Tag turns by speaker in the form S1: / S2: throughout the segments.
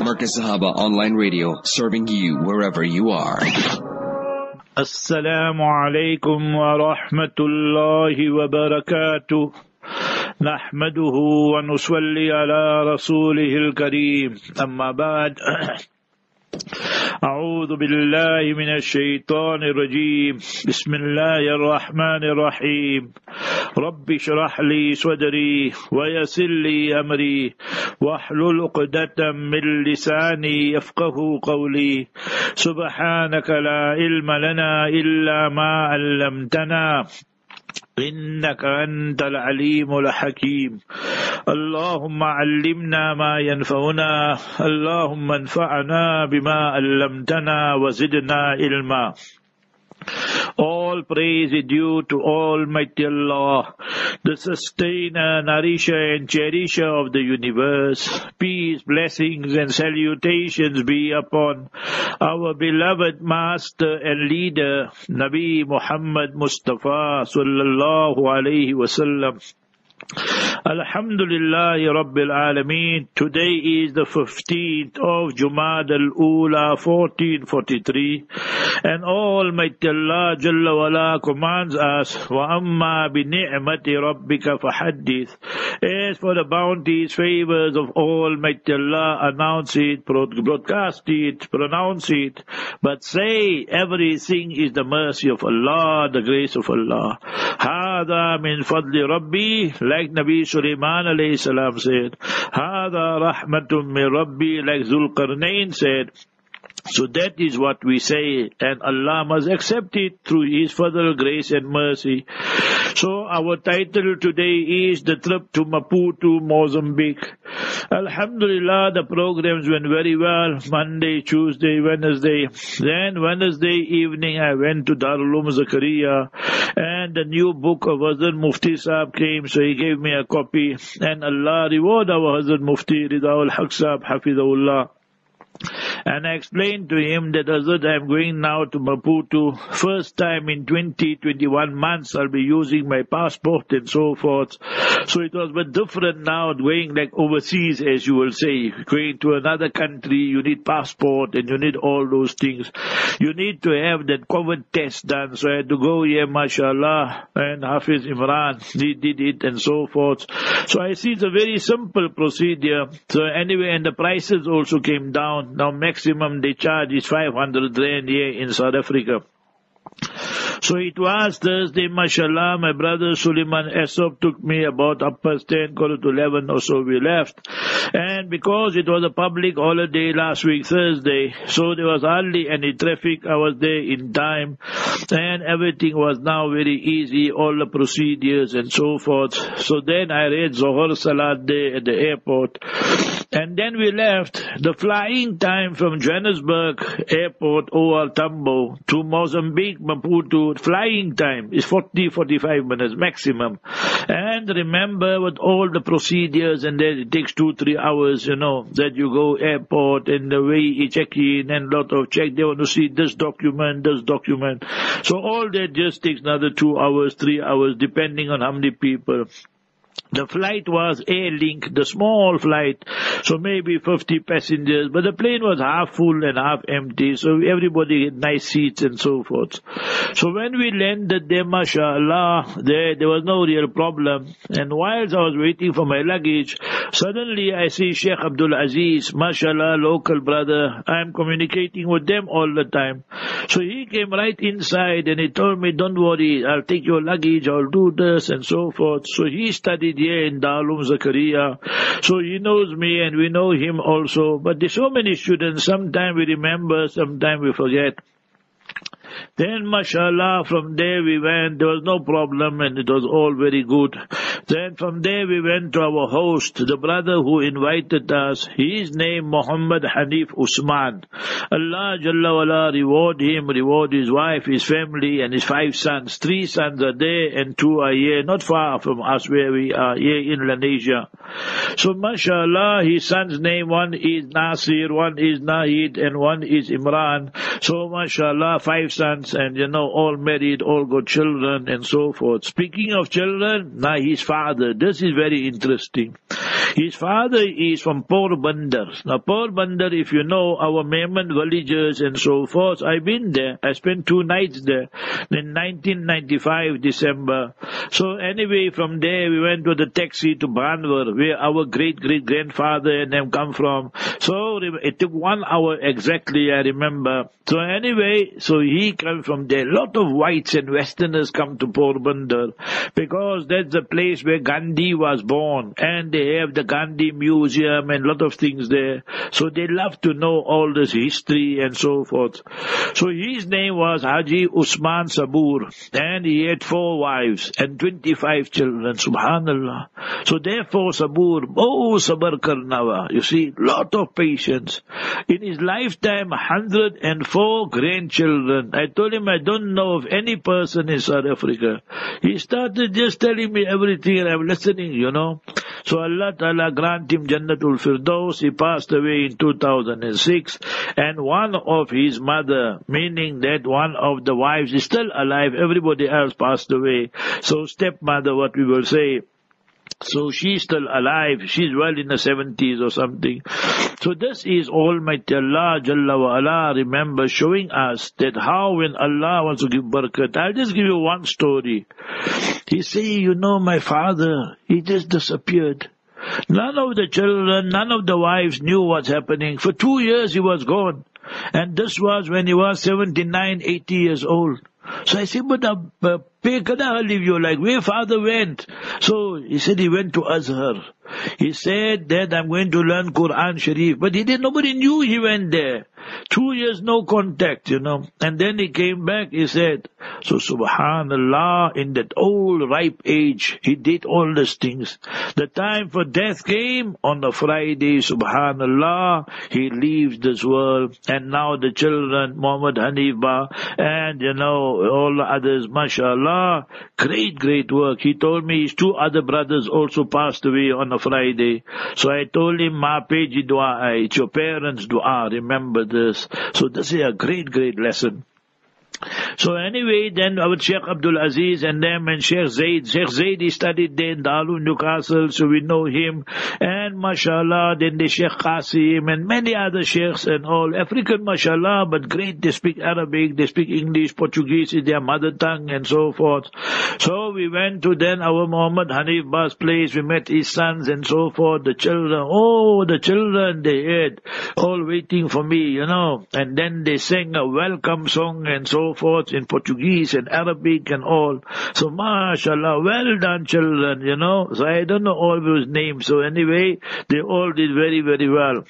S1: Marcus Sahaba Online Radio, serving you wherever you are.
S2: السلام عليكم ورحمة الله وبركاته نحمده ونصلي على رسوله الكريم أما بعد أعوذ بالله من الشيطان الرجيم. بسم الله الرحمن الرحيم. رب اشرح لي صدري ويسر لي أمري. واحلل عقدة من لساني يفقه قولي. سبحانك لا علم لنا إلا ما علمتنا. إنك أنت العليم الحكيم. اللهم علمنا ما ينفعنا اللهم انفعنا بما علمتنا وزدنا علما. All praise is due to Almighty Allah, the sustainer, nourisher and cherisher of the universe. Peace, blessings and salutations be upon our beloved master and leader, Nabi Muhammad Mustafa sallallahu alayhi wasallam. Alhamdulillah Rabbil Alameen. Today is the 15th of Jumad al-Ula 1443 and Almighty Allah Jalla wala commands us wa amma bi ni'mati rabbika fahaddith as for the bounties favors of Almighty Allah announce it broadcast it pronounce it. But say everything is the mercy of Allah the grace of Allah هذا من فضل ربي. لك نبي سليمان عليه السلام سيد هذا رحمة من ربي. لك ذو القرنين سيد so that is what we say, and Allah must accept it through His further grace and mercy. So our title today is the trip to Maputo, Mozambique. Alhamdulillah, the programs went very well. Monday, Tuesday, Wednesday. Then Wednesday evening I went to Darul Uloom Zakaria and the new book of Hazrat Mufti Saab came, so he gave me a copy. And Allah reward our Hazrat Mufti Rida al-Haq Saab, Hafidahullah. And I explained to him that Hazrat, I am going now to Maputo. First time in 20, 21 months I'll be using my passport and so forth. So it was but different now going like overseas as you will say. Going to another country, you need passport and you need all those things. You need to have that COVID test done. So I had to go here, mashallah, and Hafiz Imran, he did it and so forth. So I see it's a very simple procedure. So anyway, and the prices also came down. Now maximum they charge is 500 rand here in South Africa. So it was Thursday, mashallah, my brother Suleiman Esop took me about up past 10, quarter to 11 or so we left. And because it was a public holiday last week, Thursday, so there was hardly any traffic, I was there in time, and everything was now very easy, all the procedures and so forth. So then I read Zohar Salat there at the airport, and then we left. The flying time from Johannesburg Airport, OR Tambo, to Mozambique, Maputo, flying time is 40, 45 minutes maximum. And remember with all the procedures and then it takes two, three hours, you know, that you go airport and the way you check in and lot of check, they want to see this document, this document. So all that just takes another two hours, three hours, depending on how many people. The flight was Airlink, the small flight, so maybe 50 passengers, but the plane was half full and half empty, so everybody had nice seats and so forth. So when we landed there, mashallah, there, there was no real problem. And whilst I was waiting for my luggage, suddenly I see Sheikh Abdul Aziz, mashallah, local brother. I'm communicating with them all the time. So he came right inside and he told me, don't worry, I'll take your luggage, I'll do this and so forth. So he studied here in Darul Uloom Zakaria. So he knows me and we know him also. But there's so many students, sometimes we remember, sometimes we forget. Then, mashallah, from there we went, there was no problem and it was all very good. Then from there we went to our host, the brother who invited us, his name Muhammad Hanif Usman. Allah Jalla wala reward him, reward his wife, his family and his five sons. Three sons are there and two are here, not far from us where we are, here in Lenasia. So mashallah, his son's name, one is Nasir, one is Nahid and one is Imran. So mashallah, five sons sons and, you know, all married, all got children and so forth. Speaking of children, now his father, this is very interesting. His father is from Porbandar. Now Porbandar, if you know our Memon villages and so forth, I've been there. I spent two nights there in 1995 December. So anyway, from there we went with a taxi to Bantwa, where our great great grandfather and them come from. So it took one hour exactly, I remember. So anyway, so he came from there. Lot of whites and westerners come to Porbandar because that's the place where Gandhi was born and they have the Gandhi Museum and lot of things there. So they love to know all this history and so forth. So his name was Haji Usman Sabur and he had four wives and 25 children. Subhanallah. So therefore Sabur, oh Sabar Karnawa. You see, lot of patience. In his lifetime, 104 grandchildren. I told him I don't know of any person in South Africa. He started just telling me everything and I'm listening, you know. So Allah Ta'ala grant him Jannatul Firdaus. He passed away in 2006 and one of his mother, meaning that one of the wives is still alive, everybody else passed away. So stepmother, what we will say, so she's still alive. She's well in the 70s or something. So this is Almighty Allah Jalla wa ala, remember, showing us that how when Allah wants to give barakat. I'll just give you one story. He say, you know, my father, he just disappeared. None of the children, none of the wives knew what's happening. For two years he was gone. And this was when he was 79, 80 years old. So I said, but uh, kada leave you like where father went. So he said he went to Azhar. He said that I'm going to learn Quran Sharif. But he did nobody knew he went there. Two years no contact, you know. And then he came back, he said, so subhanallah, in that old ripe age, he did all these things. The time for death came on the Friday, subhanallah, he leaves this world. And now the children, Muhammad Hanifa, and you know, all the others, mashallah, great, great work. He told me his two other brothers also passed away on a Friday. So I told him, ma dua, it's your parents' dua, remember this. So this is a great, great lesson. So anyway, then our Sheikh Abdul Aziz and them and Sheikh Zaid. Sheikh Zaid, he studied there in Dalu, Newcastle, so we know him. And mashallah, then the Sheikh Qasim and many other Sheikhs and all. African, mashallah, but great. They speak Arabic, they speak English, Portuguese is their mother tongue and so forth. So we went to then our Muhammad Hanif Bas place. We met his sons and so forth. The children, oh, the children, they had all waiting for me, you know. And then they sang a welcome song and so forth in Portuguese and Arabic and all. So mashallah, well done children, you know. So I don't know all those names. So anyway, they all did very, very well.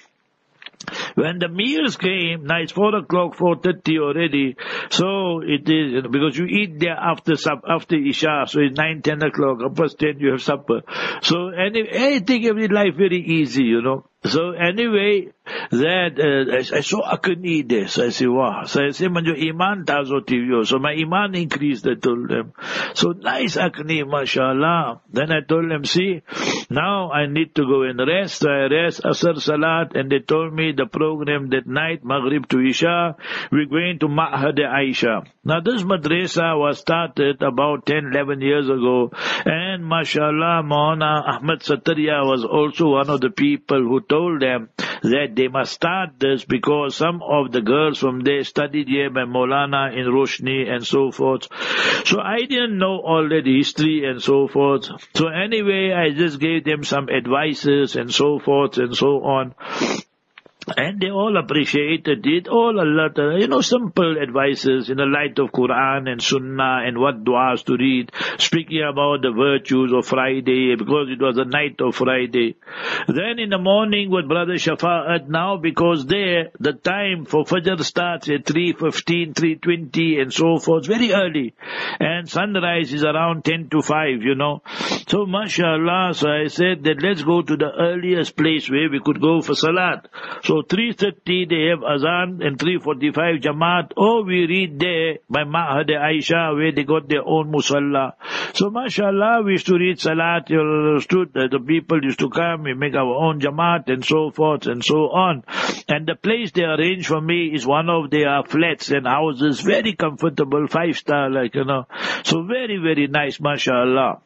S2: When the meals came, now it's four o'clock, four thirty already. So it is because you eat there after after Isha, so it's nine, ten o'clock. Past ten you have supper. So any anything every life very easy, you know. So anyway, that uh, I, I saw Akani there. So I say, wow. So I say, manjo iman tazo tivyo. So my iman increased, I told them. So nice Akani, mashallah. Then I told them, see, now I need to go and rest. I rest, Asr Salat, and they told me the program that night, Maghrib to Isha, we're going to Ma'had Aisha. Now this madrasa was started about 10, 11 years ago. And mashallah, Mauna Ahmad Sataria was also one of the people who told them that they must start this because some of the girls from there studied here by Molana in Roshni and so forth. So I didn't know all that history and so forth. So anyway, I just gave them some advices and so forth and so on. And they all appreciated it, all a lot, of, you know, simple advices in the light of Quran and Sunnah and what du'as to read, speaking about the virtues of Friday, because it was a night of Friday. Then in the morning with Brother Shafa'at now, because there, the time for Fajr starts at 3.15, 3.20 and so forth, very early. And sunrise is around 10 to 5, you know. So mashallah, so I said that let's go to the earliest place where we could go for Salat. So So 3.30 they have Azan and 3.45 Jamaat. Or we read there by Ma'had Aisha where they got their own Musalla. So mashallah we used to read Salat, that the people used to come, we make our own Jamaat and so forth and so on. And the place they arranged for me is one of their flats and houses, very comfortable, five star like, you know. So very, very nice, mashallah.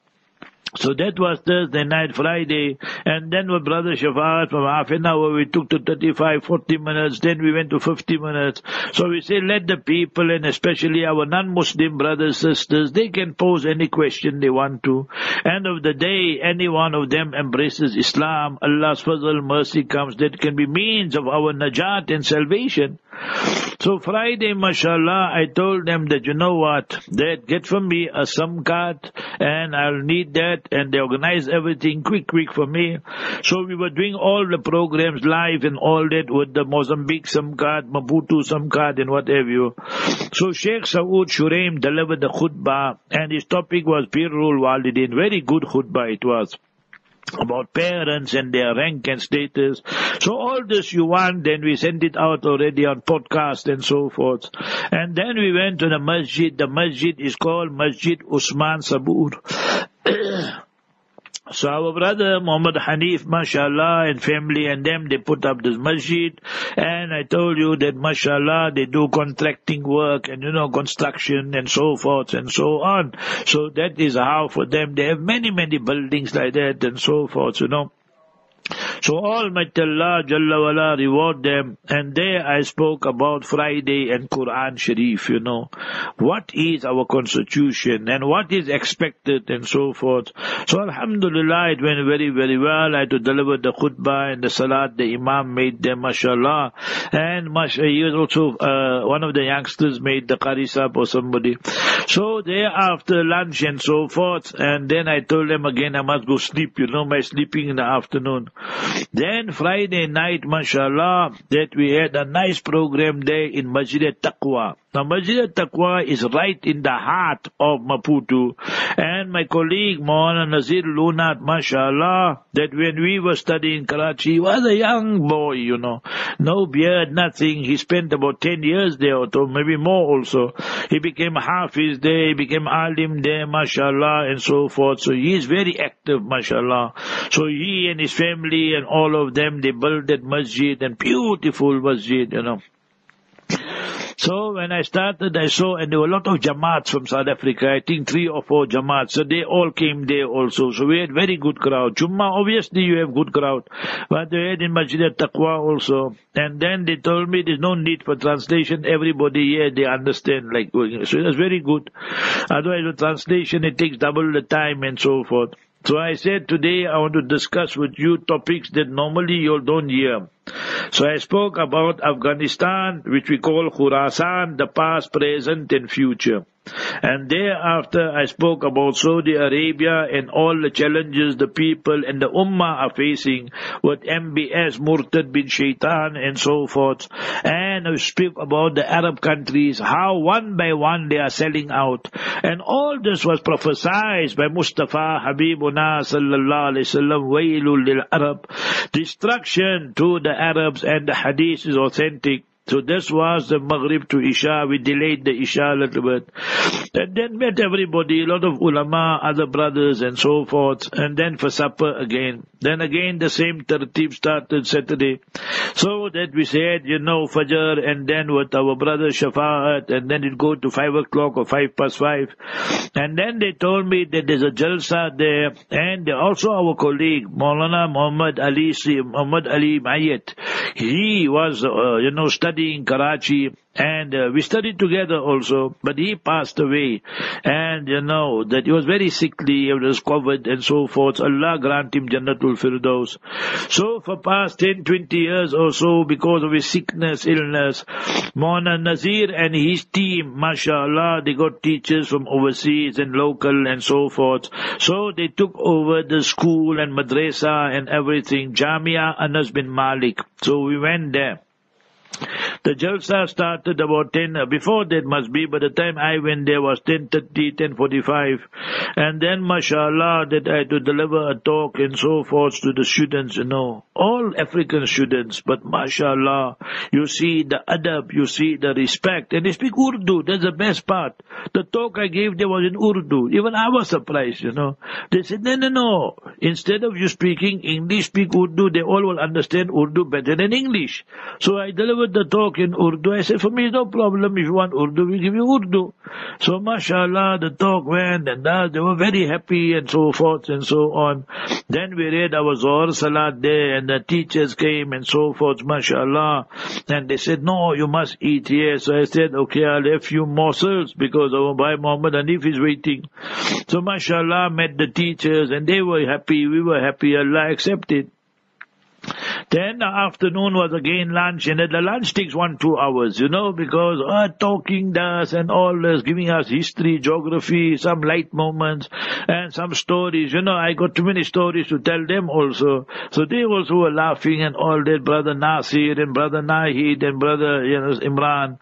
S2: So that was Thursday night, Friday, and then with Brother Shafat from half an hour we took to 35, 40 minutes, then we went to 50 minutes. So we say let the people and especially our non-Muslim brothers, sisters, they can pose any question they want to. End of the day, any one of them embraces Islam, Allah's fazl, mercy comes, that can be means of our najat and salvation. So Friday, mashallah, I told them that you know what, that get for me a SIM card and I'll need that and they organized everything quick, quick for me. So we were doing all the programs live and all that with the Mozambique SIM card, Maputo card and what have you. So Sheikh Saud Shuraim delivered the khutbah and his topic was Birrul Walidin. Very good khutbah it was about parents and their rank and status. So all this you want, then we sent it out already on podcast and so forth. And then we went to the masjid. The masjid is called Masjid Usman Sabur. So our brother Muhammad Hanif, mashallah, and family and them, they put up this masjid. And I told you that mashallah, they do contracting work and, you know, construction and so forth and so on. So that is how for them, they have many, many buildings like that and so forth, you know. So Almighty Allah Jalla wala reward them. And there I spoke about Friday and Quran Sharif, you know. What is our constitution and what is expected and so forth. So Alhamdulillah it went very, very well. I had to deliver the khutbah and the salat the Imam made them, mashallah. And mashallah, he was also, uh, one of the youngsters made the Qarisab or somebody. So there after lunch and so forth. And then I told them again I must go sleep, you know, my sleeping in the afternoon. Then Friday night, mashallah, that we had a nice program there in Masjid Taqwa. Now Masjid Taqwa is right in the heart of Maputo. And my colleague Maulana Nazir Lunat, mashallah, that when we were studying Karachi, he was a young boy, you know. No beard, nothing. He spent about 10 years there or so, maybe more also. He became Hafiz there, he became Alim there, mashallah, and so forth. So he is very active, mashallah. So he and his family and all of them, they built that masjid and beautiful masjid, you know. So when I started, I saw, and there were a lot of Jamaats from South Africa, I think three or four Jamaats, so they all came there also. So we had very good crowd. Jummah, obviously you have good crowd, but they had in Masjid Taqwa also. And then they told me there's no need for translation, everybody here, they understand, like, so it was very good. Otherwise the translation, it takes double the time and so forth. So I said today I want to discuss with you topics that normally you don't hear. So I spoke about Afghanistan, which we call Khurasan, the past, present and future. And thereafter I spoke about Saudi Arabia and all the challenges the people and the Ummah are facing with MBS, Murtad bin Shaitan and so forth. And I spoke about the Arab countries, how one by one they are selling out. And all this was prophesied by Mustafa Habibuna sallallahu alayhi wasallam, wailul lil Arab. Destruction to the Arabs and the hadith is authentic. So this was the Maghrib to Isha. We delayed the Isha a little bit. And then met everybody, a lot of ulama, other brothers and so forth. And then for supper again. Then again the same tertib started Saturday. So that we said, you know, Fajr and then with our brother Shafa'at and then it go to five o'clock or five past five. And then they told me that there's a jalsa there and also our colleague, Maulana Muhammad Ali, Muhammad Ali Mayet. He was, uh, you know, studying Karachi and uh, we studied together also, but he passed away. And you know, that he was very sickly, he was covered and so forth. Allah grant him Jannatul Firdaus. So for past 10, 20 years or so, because of his sickness, illness, Mona Nazir and his team, mashallah, they got teachers from overseas and local and so forth. So they took over the school and madrasa and everything, Jamia Anas bin Malik. So we went there. The Jalsa started about 10, uh, before that must be, by the time I went there was 10.30, 10.45. And then, mashallah, that I had to deliver a talk and so forth to the students, you know, all African students, but mashallah, you see the adab, you see the respect, and they speak Urdu, that's the best part. The talk I gave them was in Urdu. Even I was surprised, you know. They said, no, no, no, instead of you speaking English, speak Urdu, they all will understand Urdu better than English. So I delivered the talk in Urdu. I said, for me, no problem. If you want Urdu, we give you Urdu. So, mashallah, the talk went and that, they were very happy and so forth and so on. Then we read our Zohar Salat there and the teachers came and so forth, mashallah. And they said, no, you must eat here. So I said, okay, I'll have few morsels because our Bhai Muhammad Hanif is waiting. So mashallah, met the teachers and they were happy, we were happy, Allah accepted. Then the afternoon was again lunch, and the lunch takes one, two hours, you know, because uh, talking does and all this, giving us history, geography, some light moments, and some stories. You know, I got too many stories to tell them also. So they also were laughing and all that, brother Nasir and brother Nahid and brother, you know, Imran.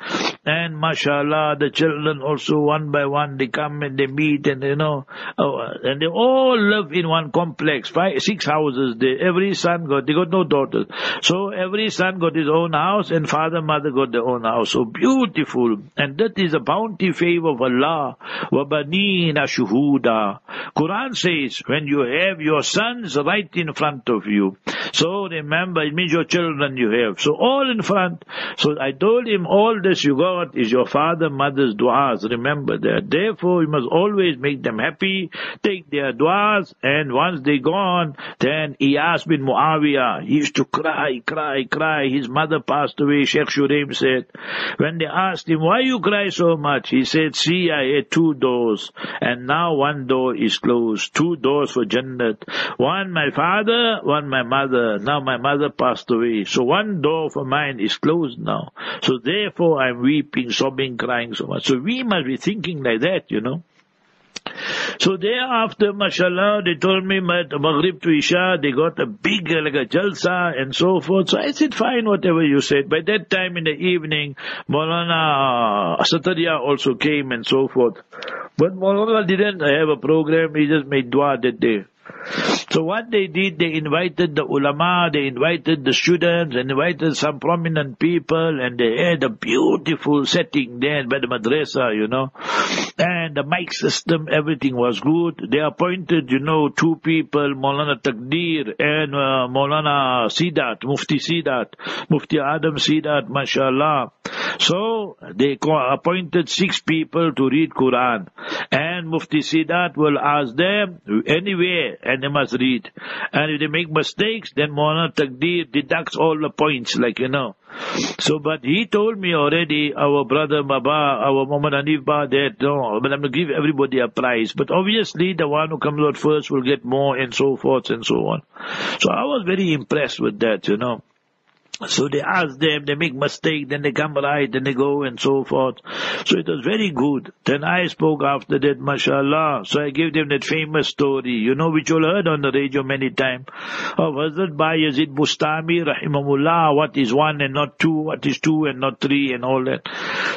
S2: And mashallah, the children also one by one, they come and they meet and you know, oh, and they all live in one complex, five, six houses there. Every son got, they got no daughters. So every son got his own house and father mother got their own house. So beautiful. And that is a bounty favor of Allah. Wabanina shuhuda. Quran says when you have your sons right in front of you. So remember it means your children you have. So all in front. So I told him all this you got is your father mother's du'as. Remember that. Therefore you must always make them happy. Take their du'as and once they gone then Iyas bin Muawiyah he used to cry, cry, cry. His mother passed away, Sheikh Shuraim said. When they asked him, why you cry so much? He said, see, I had two doors, and now one door is closed. Two doors for Jannat. One my father, one my mother. Now my mother passed away. So one door for mine is closed now. So therefore I'm weeping, sobbing, crying so much. So we must be thinking like that, you know. So thereafter, mashallah, they told me Maghrib to Isha, they got a big, like a jalsa and so forth. So I said, fine, whatever you said. By that time in the evening, Maulana Sataria also came and so forth. But Maulana didn't have a program, he just made dua that day. So what they did, they invited the ulama, they invited the students, and invited some prominent people, and they had a beautiful setting there by the madrasa, you know. And the mic system, everything was good. They appointed, you know, two people, Maulana Takdir and uh, Maulana Sidat, Mufti Sidat, Mufti Adam Sidat, mashallah. So they appointed six people to read Quran. And Mufti Sidat will ask them anywhere and they must read. And if they make mistakes, then Maulana Takdir deducts all the points, like you know. So, but he told me already, our brother Baba, our Muhammad Hanif that no, but I'm going to give everybody a prize. But obviously, the one who comes out first will get more, and so forth and so on. So I was very impressed with that, you know. So they ask them, they make mistake, then they come right, then they go and so forth. So it was very good. Then I spoke after that, mashallah. So I gave them that famous story, you know, which you all heard on the radio many times, of Hazrat Bayezid Bustami, rahimahullah, what is one and not two, what is two and not three and all that.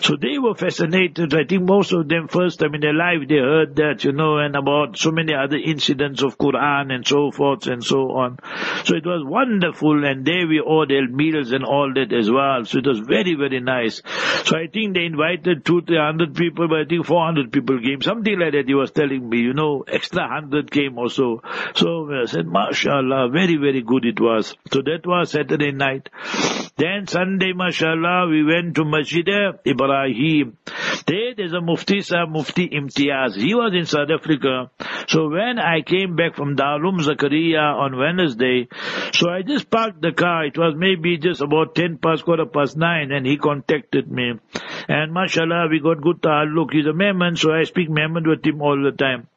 S2: So they were fascinated. I think most of them first time in their life they heard that, you know, and about so many other incidents of Quran and so forth and so on. So it was wonderful and there we all held meals and all that as well. So it was very, very nice. So I think they invited two, three hundred people, but I think four hundred people came. Something like that he was telling me, you know, extra hundred came also. So I said, mashallah, very, very good it was. So that was Saturday night. Then Sunday, mashallah, we went to Masjid Ibrahim. There, there's a Mufti Sahib, Mufti Imtiaz. He was in South Africa. So when I came back from Darul Zakaria on Wednesday, so I just parked the car. It was maybe just about 10 past, quarter past 9, and he contacted me. And mashallah, we got good ta'alluq. He's a Mehman, so I speak Mehman with him all the time.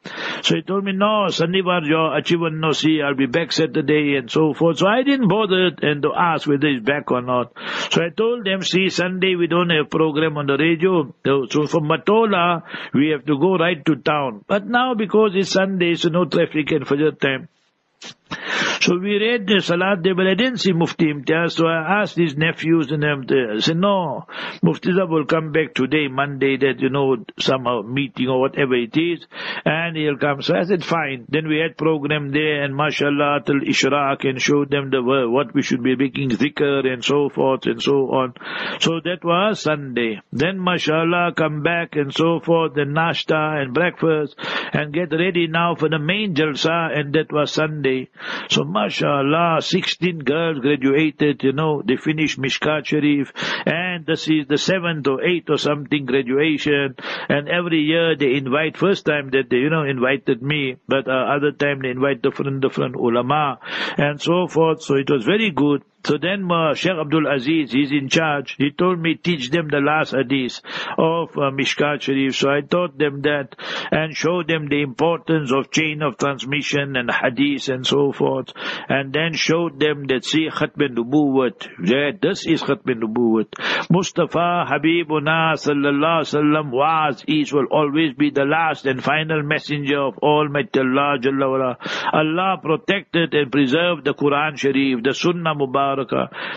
S2: So he told me, no, Sandivar, your achievement no see, I'll be back Saturday and so forth. So I didn't bother and to ask whether he's back or not. So I told them, see, Sunday we don't have program on the radio. So from Matola, we have to go right to town. But now because it's Sunday, so no traffic and Fajr time. So we read the Salat but I didn't see Mufti Imtiaz, so I asked his nephews and them, to, said, no, Mufti will come back today, Monday, that, you know, some uh, meeting or whatever it is, and he'll come. So I said, fine. Then we had program there, and mashallah, till Ishraq, and showed them the what we should be making zikr, and so forth, and so on. So that was Sunday. Then mashallah, come back, and so forth, and nashta, and breakfast, and get ready now for the main jalsa, and that was Sunday. So mashallah, 16 girls graduated, you know, they finished Mishkat Sharif, and this is the seventh or eighth or something graduation, and every year they invite, first time that they, you know, invited me, but uh, other time they invite different, different ulama, and so forth, so it was very good. So then uh, Sheikh Abdul Aziz, he's in charge. He told me teach them the last hadith of uh, Mishkat Sharif. So I taught them that and showed them the importance of chain of transmission and hadith and so forth. And then showed them that see Khatm Nubuwat. Yeah, this is Khatm Nubuwat. Mustafa Habibuna sallallahu sallam was, is, will always be the last and final messenger of Almighty Allah Jalla Allah protected and preserved the Quran Sharif, the Sunnah Mubarak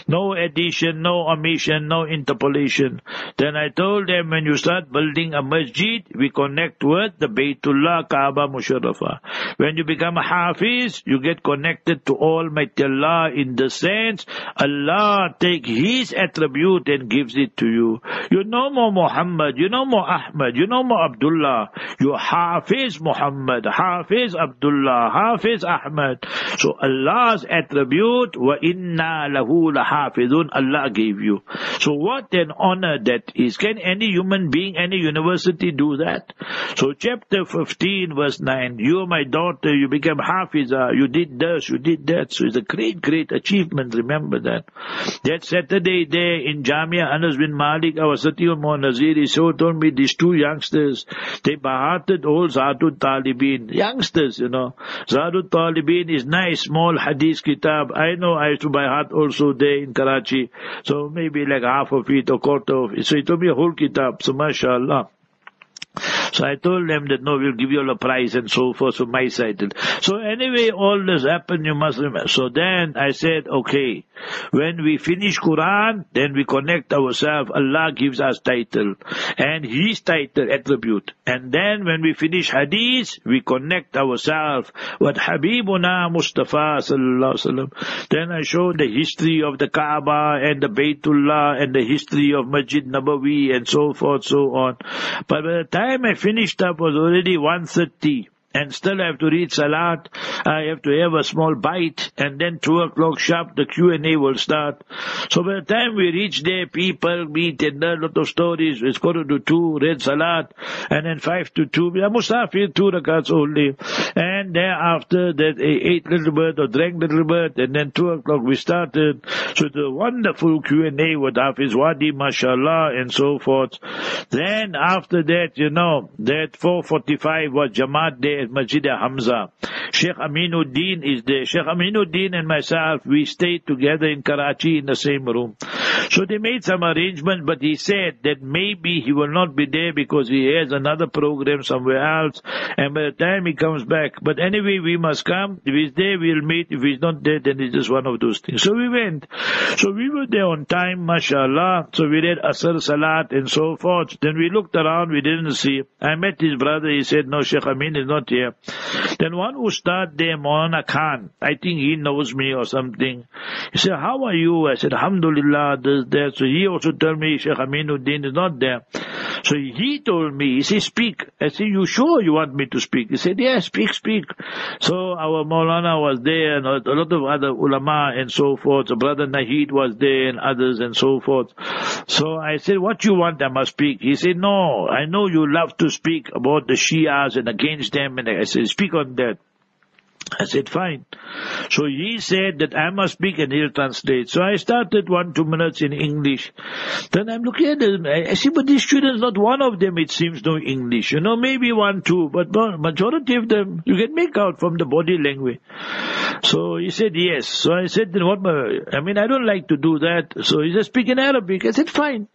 S2: no addition, no omission, no interpolation. Then I told them when you start building a masjid, we connect with the Baytullah Kaaba Musharrafa. When you become a Hafiz, you get connected to Almighty Allah in the sense Allah take His attribute and gives it to you. You know more Muhammad, you know more Ahmad, you know more Abdullah, you Hafiz Muhammad, Hafiz Abdullah, Hafiz Ahmad. So Allah's attribute, wa inna lahu lahafidun, Allah gave you. So what an honor that is. Can any human being, any university do that? So chapter 15 verse 9, you are my daughter, you became hafiza, you did this, you did that. So it's a great, great achievement, remember that. That Saturday there in Jamia, Anas bin Malik, our Satiyul umm Naziri, so told me these two youngsters, they bahated all Zadut Talibin, youngsters, you know. Zadut Talibin is nice, small hadith kitab. I know I used to buy heart also there in Karachi. So maybe like half of it or quarter of it. So it will be a whole kitab. So mashallah. So I told them that no, we'll give you all a prize and so forth from my side. So anyway, all this happened, you must remember. So then I said, okay, when we finish Quran, then we connect ourselves. Allah gives us title and His title attribute. And then when we finish Hadith, we connect ourselves with Habibuna Mustafa sallallahu alaihi wasallam. Then I showed the history of the Kaaba and the Baytullah and the history of Masjid Nabawi and so forth, so on. But by the time I finished up was already 1.30 and still I have to read Salat. I have to have a small bite, and then two o'clock sharp the Q and A will start. So by the time we reach there, people meet and learn a lot of stories. It's quarter to two, read Salat, and then five to two. We are Musafir two rakats only, and thereafter that ate little bit or drank little bit, and then two o'clock we started. So the wonderful Q and A with Hafiz Wadi, mashallah, and so forth. Then after that, you know, that 4:45 was Jamaat Day at Masjid Hamza. Sheikh Aminuddin is there. Sheikh Aminuddin and myself, we stayed together in Karachi in the same room. So they made some arrangement, but he said that maybe he will not be there because he has another program somewhere else, and by the time he comes back. But anyway, we must come. If he's there, we'll meet. If he's not there, then it's just one of those things. So we went. So we were there on time, mashallah. So we read Asr Salat and so forth. Then we looked around, we didn't see. I met his brother, he said, no, Sheikh Amin is not here. Then one Ustad there, Maulana Khan, I think he knows me or something. He said, how are you? I said, Alhamdulillah, this, that. So he also told me Sheikh Aminuddin is not there. So he told me, he said, speak. I said, you sure you want me to speak? He said, yeah, speak, speak. So our Maulana was there and a lot of other ulama and so forth. So brother Nahid was there and others and so forth. So I said, what you want I must speak? He said, no, I know you love to speak about the Shias and against them. And I said, speak on that. I said, fine. So he said that I must speak and he'll translate. So I started one, two minutes in English. Then I'm looking at them. I see, but these students, not one of them, it seems, know English. You know, maybe one, two, but majority of them, you can make out from the body language. So he said, yes. So I said, then what, I mean, I don't like to do that. So he said, speak in Arabic. I said, fine.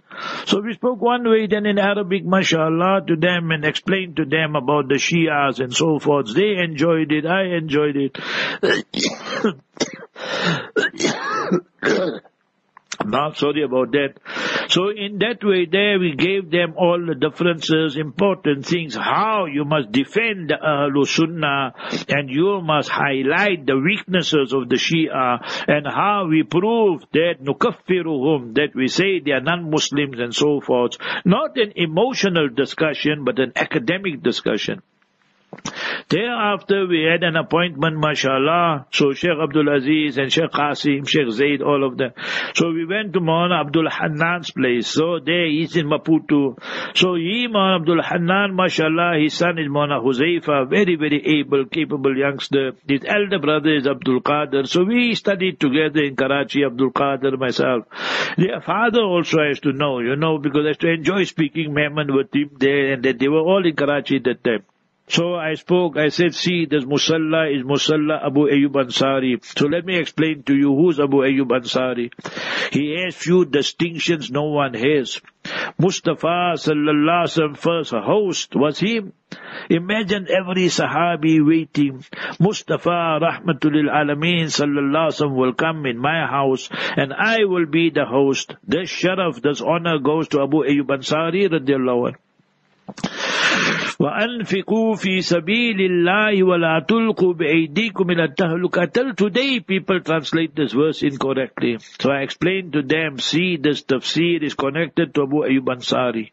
S2: So we spoke one way, then in Arabic, mashallah, to them and explained to them about the Shias and so forth. They enjoyed it, I enjoyed it. I'm sorry about that. So in that way there we gave them all the differences, important things, how you must defend the Ahlul Sunnah and you must highlight the weaknesses of the Shia and how we prove that nukaffiruhum, that we say they are non-Muslims and so forth. Not an emotional discussion but an academic discussion. Thereafter, we had an appointment, mashallah. So Sheikh Abdul Aziz and Sheikh Qasim, Sheikh Zaid, all of them. So we went to Maulana Abdul Hannan's place. So there he's in Maputo. So he, Maulana Abdul Hannan, mashallah, his son is Maulana Huzaifa, very, very able, capable youngster. His elder brother is Abdul Qadir. So we studied together in Karachi, Abdul Qadir, myself. Their father also has to know, you know, because I used to enjoy speaking Mehman with him there and that they were all in Karachi at that time. So I spoke, I said, see, this Musalla is Musalla Abu Ayyub Ansari. So let me explain to you who's Abu Ayyub Ansari. He has few distinctions no one has. Mustafa sallallahu alaihi first host was him. Imagine every Sahabi waiting. Mustafa rahmatul alameen sallallahu alaihi will come in my house and I will be the host. This sharaf, this honor goes to Abu Ayyub Ansari radiallahu anhu. وأنفقوا في سبيل الله ولا تلقوا بأيديكم إلى التهلكة. Till today people translate this verse incorrectly. So I explained to them, see this tafsir is connected to Abu Ayyub Ansari.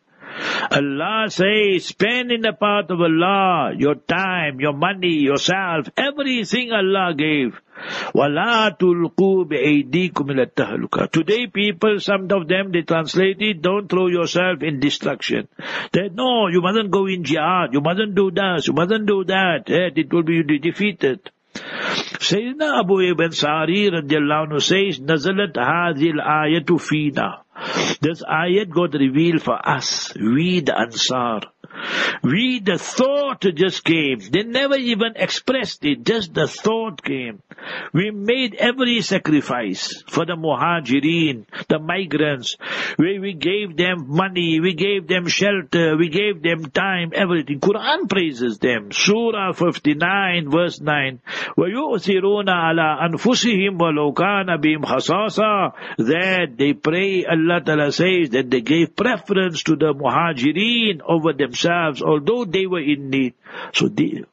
S2: Allah says, spend in the path of Allah your time, your money, yourself, everything Allah gave. وَلَا تُلْقُوا بِأَيْدِيكُمْ إِلَى Today people, some of them, they translate it, don't throw yourself in destruction. They no, you mustn't go in jihad, you mustn't do this, you mustn't do that, it will be defeated. Sayyidina Abu Ibn Sari radiallahu anhu says, نزلت هذه الآية فينا. This ayat got revealed for us, we the Ansar. We, the thought just came. They never even expressed it, just the thought came. We made every sacrifice for the muhajirin, the migrants. We, we gave them money, we gave them shelter, we gave them time, everything. Quran praises them. Surah 59 verse 9. وَيُؤْثِرُونَ عَلَىٰ أَنفُسِهِمْ وَلَوْ كَانَ بِهِمْ خَصَاصًا That they pray, Allah Ta'ala says that they gave preference to the muhajirin over themselves, although they were in need. So they,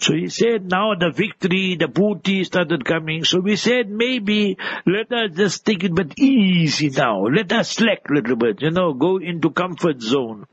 S2: so he said, now the victory, the booty started coming. So we said, maybe let us just take it but easy now. Let us slack a little bit, you know, go into comfort zone.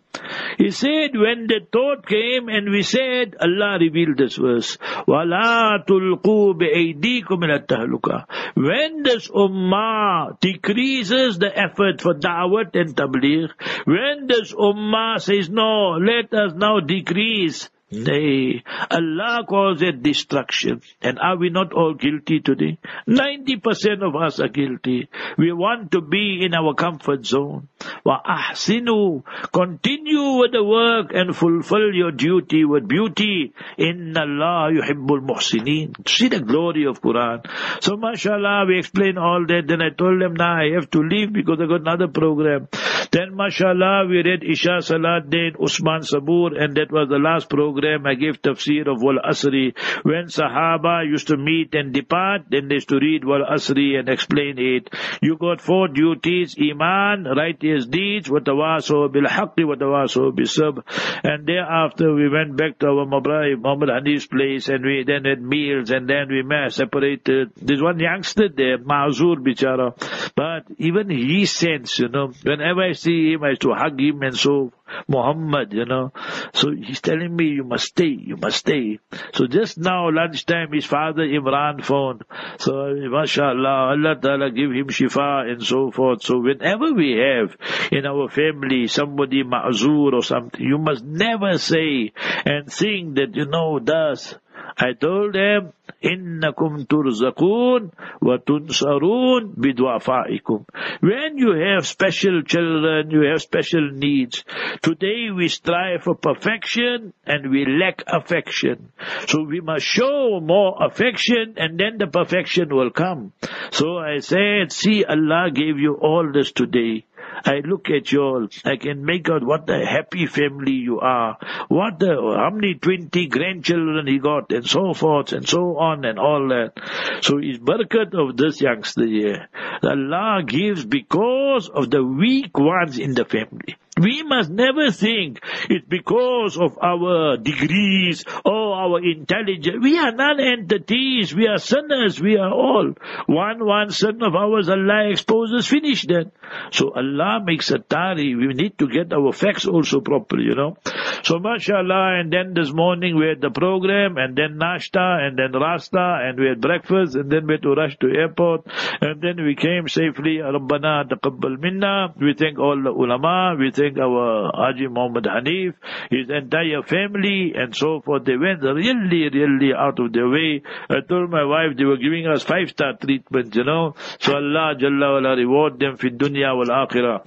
S2: He said, when the thought came and we said, Allah revealed this verse, وَلَا تُلْقُوا بِأَيْدِيكُمْ إِلَى When this ummah decreases the effort for da'wat and tabligh, when this ummah says, no, let us now decrease Nay, Allah calls it destruction. And are we not all guilty today? 90% of us are guilty. We want to be in our comfort zone. Wa ahsinu. Continue with the work and fulfill your duty with beauty. Inna Allah yuhibbul muhsinin. See the glory of Quran. So mashallah, we explain all that. Then I told them, now I have to leave because I got another program. Then mashallah, we read Isha Salat Din, Usman Sabur, and that was the last program. I gave tafsir of Wal Asri. When Sahaba used to meet and depart, then they used to read Wal Asri and explain it. You got four duties, Iman, righteous deeds, watawaso bil haqqi, watawaso bil sab. And thereafter we went back to our Mabrai, Muhammad Hanif's place, and we then had meals, and then we separated. There's one youngster there, Mazur Bichara. But even he sensed, you know, whenever I see him, I used to hug him and so, Muhammad, you know. So he's telling me, you must stay, you must stay. So just now, lunchtime, his father Imran phoned. So, mashallah, Allah Ta'ala give him shifa and so forth. So whenever we have in our family somebody ma'zur or something, you must never say and think that, you know, thus, I told them, إِنَّكُمْ تُرْزَقُونَ وَتُنْصَرُونَ بِدُعَفَائِكُمْ When you have special children, you have special needs. Today we strive for perfection and we lack affection. So we must show more affection and then the perfection will come. So I said, see Allah gave you all this today. I look at you all. I can make out what a happy family you are. What the, how many 20 grandchildren he got and so forth and so on and all that. So it's barakat of this youngster here. Allah gives because of the weak ones in the family. We must never think it's because of our degrees or our intelligence. We are non-entities. We are sinners. We are all. One, one sin of ours, Allah exposes, finish that. So Allah makes a tari. We need to get our facts also properly, you know. So mashallah, and then this morning we had the program, and then nashta, and then rasta, and we had breakfast, and then we had to rush to airport, and then we came safely. Rabbana taqabbal minna. We thank all the ulama. We thank our Haji Muhammad Hanif, his entire family, and so forth. They went really, really out of their way. I told my wife they were giving us five star treatment, you know. So Allah Jalla wala reward them fi dunya wal akhirah.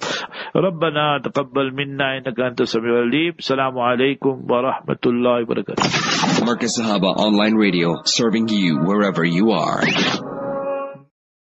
S2: ربنا تقبل منا إنك أنت السميع العليم السلام عليكم ورحمة الله وبركاته
S1: Marcus Sahaba Online Radio, serving you wherever you are.